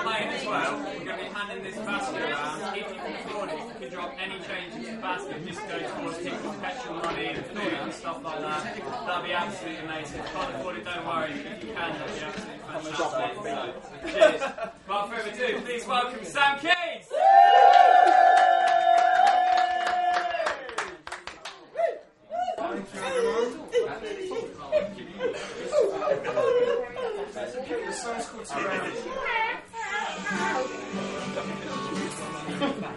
playing as well, we're going to be handing this basket around. If you can afford it, you can drop any change into the basket. Just go towards people's petrol money and food and stuff like that. That'd be absolutely amazing. If you can't afford it, don't worry. If you can, that'd be absolutely fantastic. So, cheers. Without further ado, please welcome Sam Keys. The song's called Thank you.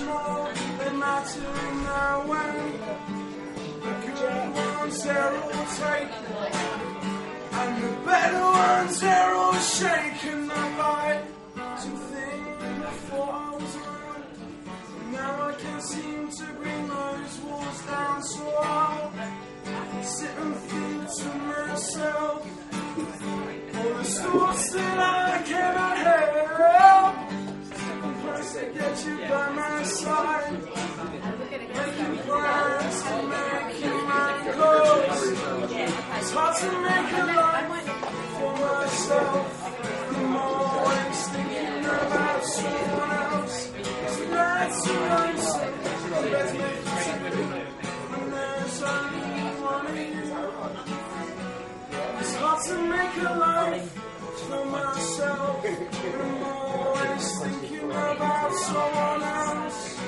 Much more they matter now the good ones they're all taken and the better ones they're all shaken. I like to think before I was around. Now I can't seem to bring those walls down, so I'll sit and think to myself oh, all the thoughts that I. Plans to get you by my side. Making plans to make you my close. It's hard to make a life for myself. I'm always thinking about someone else. So that's what I'm saying. Let's make. And there's only one you. It's hard to make a life for myself. I'm always thinking about someone else.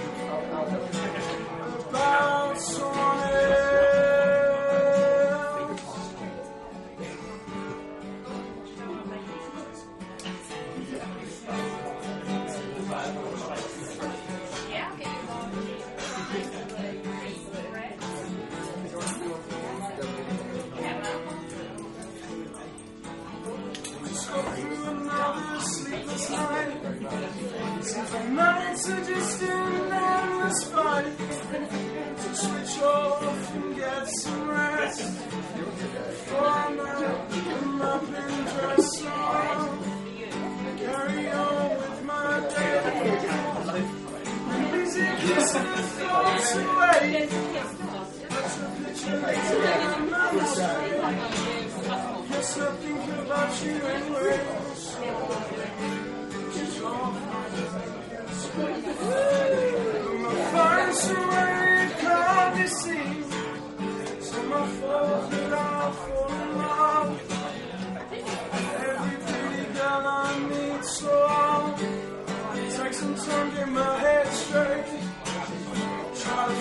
Seems like nights are just an endless fight. To switch off and get some rest. Before I'm up and dressed on. Carry on with my day. The music is the thoughts away. That's the picture later. Guess I think about you anyway.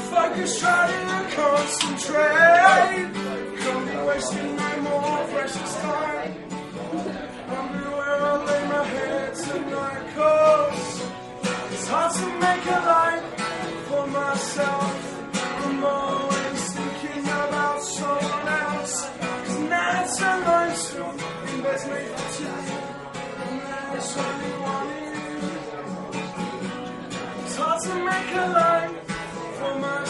Focus, try to concentrate. Can't be wasting no more precious time. It's hard to make a life for myself. I'm always thinking about someone else. Cause nights are lonesome, and beds made for two. And there's only one you. It's hard to make a life for myself.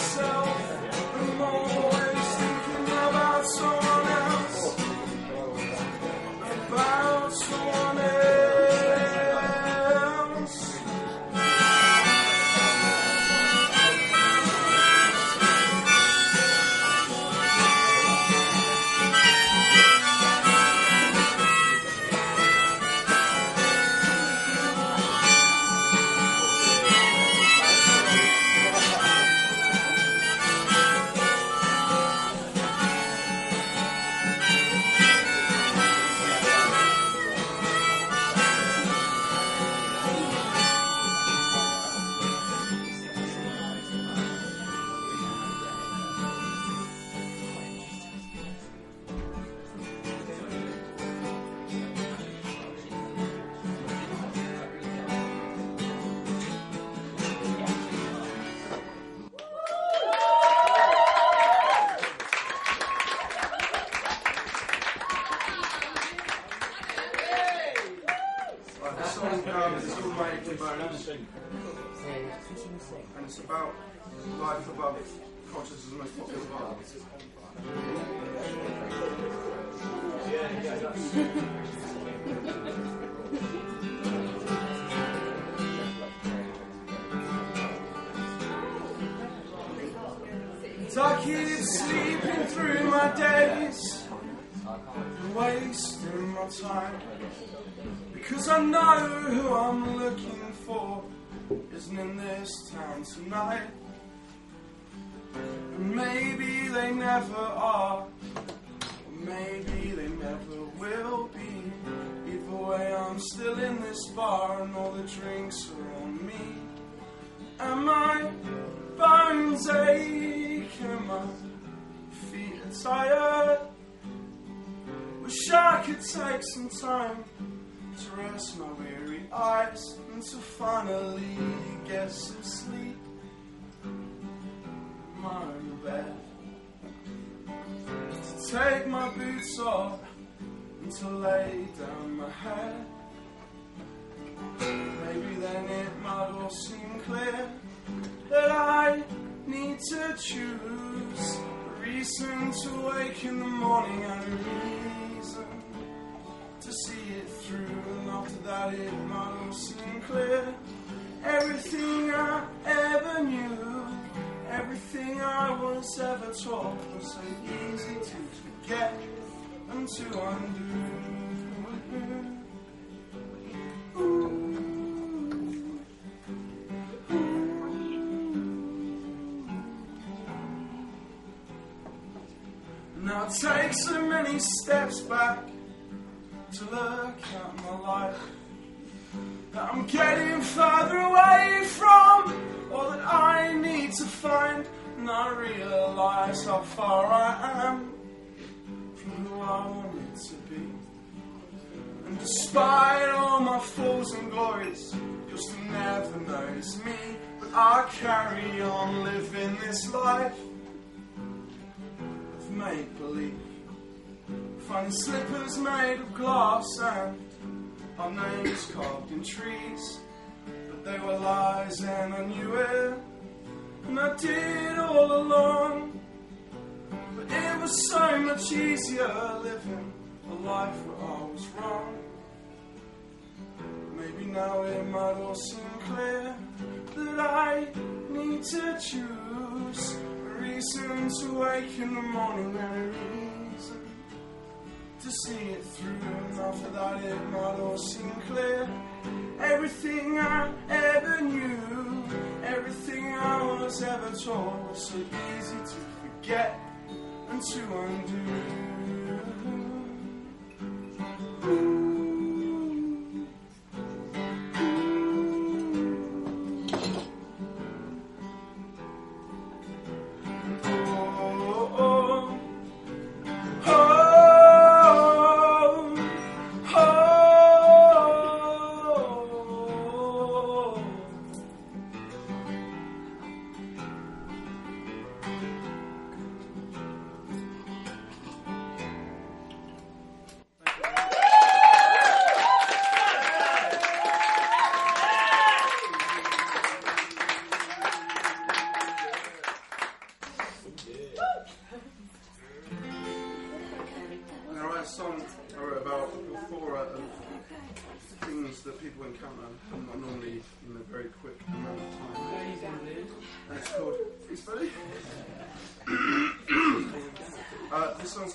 It's about life above it. consciousness is the most popular part. So I keep sleeping through my days and wasting my time because I know who I'm looking for isn't in this town tonight. And maybe they never are, or maybe they never will be. Either way, I'm still in this bar and all the drinks are on me. And my bones ache and my feet are tired. Wish I could take some time to rest my weary eyes and to finally get some sleep. in My own bed. To take my boots off and to lay down my head. Maybe then it might all seem clear that I need to choose a reason to wake in the morning and to see it through. And after that, it all seem clear. Everything I ever knew, everything I was ever taught was so easy to forget and to undo. Now take so many steps back to look at my life that I'm getting further away from all that I need to find, and I realize how far I am from who I wanted to be. And despite all my falls and glories, you'll still never notice me. But I carry on living this life of make believe. Finding slippers made of glass and our names carved in trees. But they were lies and I knew it. And I did all along. But it was so much easier living a life where I was wrong. Maybe now it might all seem clear that I need to choose a reason to wake in the morning and to see it through. And after that, it might all seem clear. Everything I ever knew, everything I was ever taught was so easy to forget and to undo.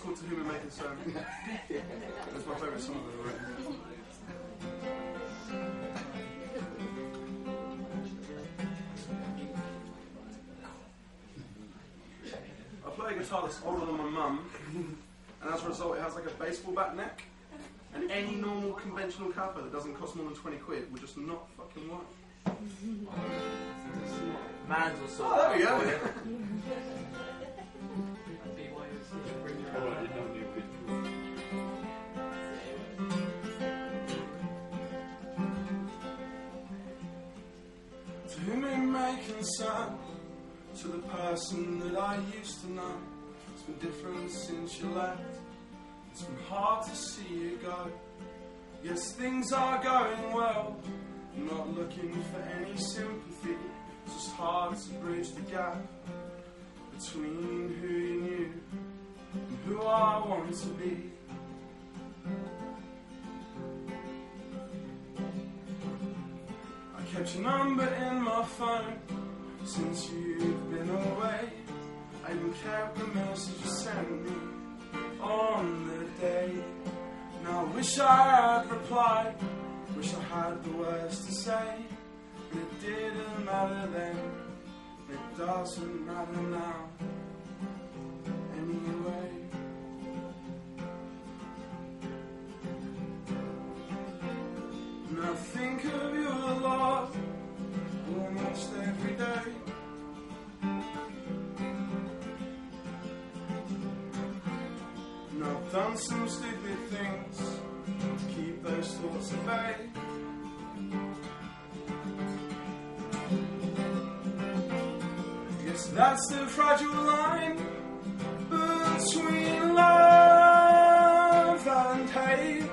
Called To Whom It May Concern. It's my favourite song I've ever written. I play a guitar that's older than my mum, and as a result, it has like a baseball bat neck. And any normal conventional capo that doesn't cost more than 20 quid will just not fucking work. Mans sort Oh, there we go. it concern, to the person that I used to know. It's been different since you left. It's been hard to see you go. Yes, things are going well. I'm not looking for any sympathy. It's just hard to bridge the gap between who you knew and who I want to be. I kept your number in phone since you've been away. I even kept the message you sent me on the day. Now I wish I had replied, wish I had the words to say. But it didn't matter then, it doesn't matter now. Done some stupid things to keep those thoughts at bay. Yes, that's the fragile line between love and hate.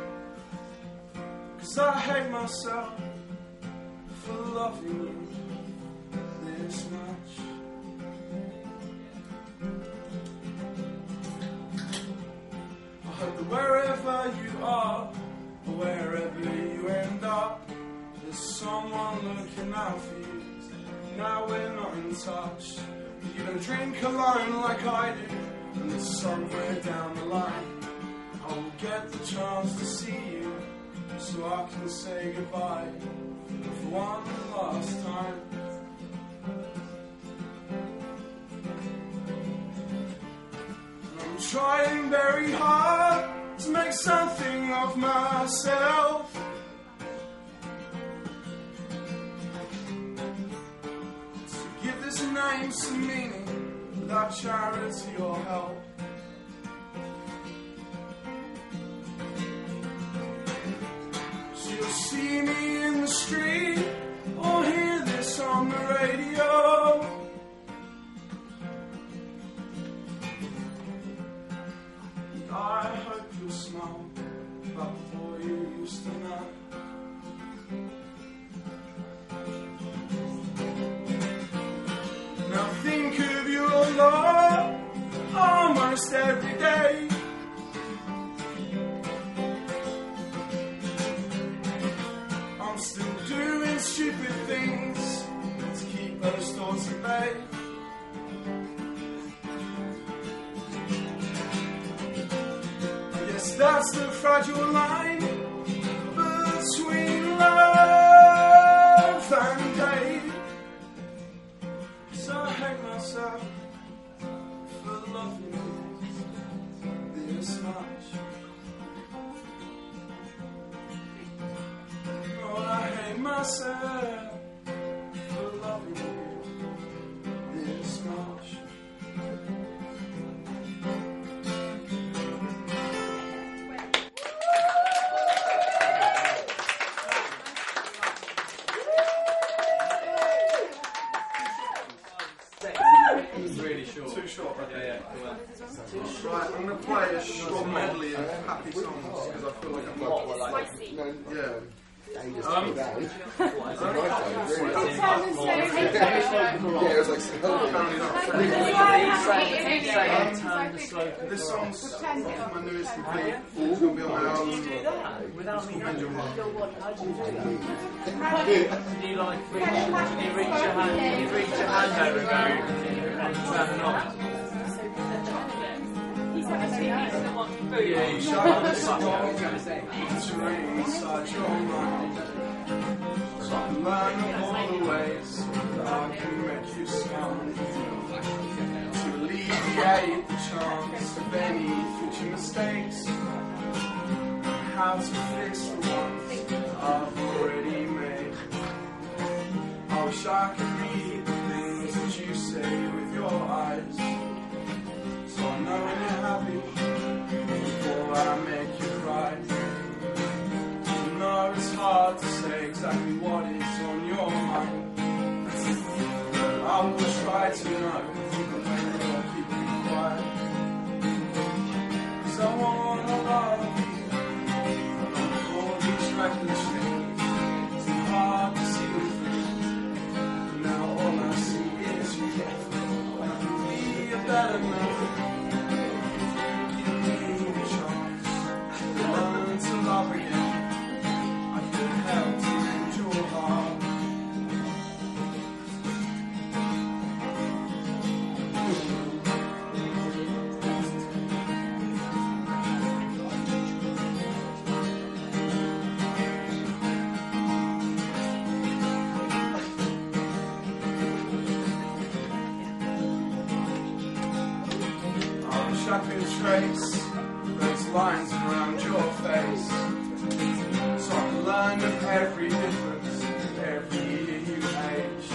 Cause I hate myself for loving you for you. Now we're not in touch. You don't drink alone like I do, and somewhere down the line I will get the chance to see you, so I can say goodbye for one last time. I'm trying very hard to make something of myself. This name some meaning without charity or help. So you'll see me in the street or hear this on the radio. The fragile line between love and hate. So I hate myself for loving you this much. Oh, I hate myself Right, I'm going to play a short medley of happy songs because I feel like I'm not. Yeah. Um, Yeah, it was like apparently not. Turn the slope of This song's my newest EP. It's going to be on my album. Do that without me Heart. How do you do that? Do you like reach, do you reach your hand, do you reach your hand over and and turn it on? Yeah, you shut up the sucker. Terrain inside your mind. So I can learn of all the ways that I can make you smile. To alleviate the chance of any future mistakes. How to fix the ones I've already made. I wish I read the things that you say when you're happy I make you cry. You know it's hard to say exactly what is on your mind. But I will try to know you're keeping quiet. Cause I wanna love you. I'll each Of every difference, every age.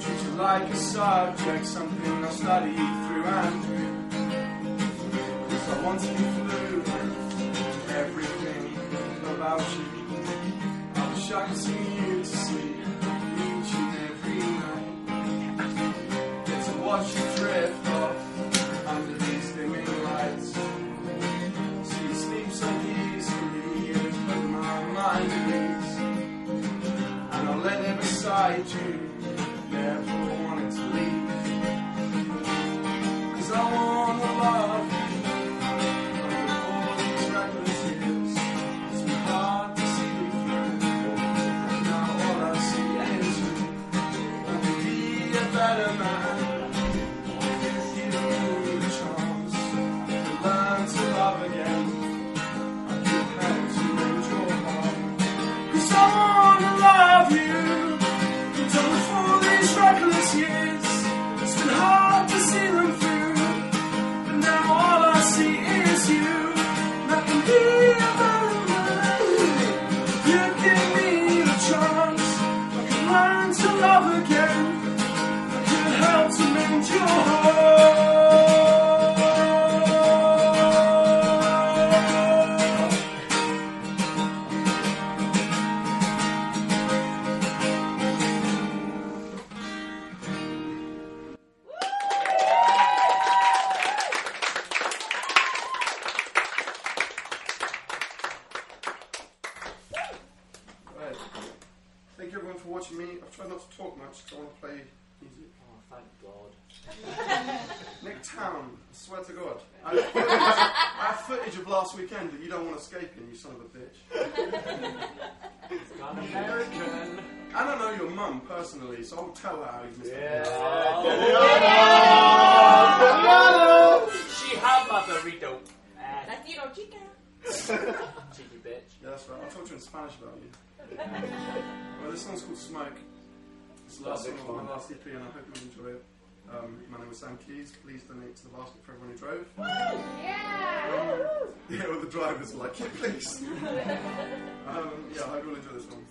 Treat you like a subject, something I'll study through and through. Cause I want to include everything about you. I wish I could see you to sleep, you beside you. value. well, this one's called Smoke. It's the last one on my last EP, and I hope you enjoy it. Um, my name is Sam Keys. Please donate to the basket for everyone who drove. Woo! Yeah! Yeah, well, the drivers were like, yeah, please. um, yeah, I hope you all enjoy this one.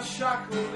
my shackles.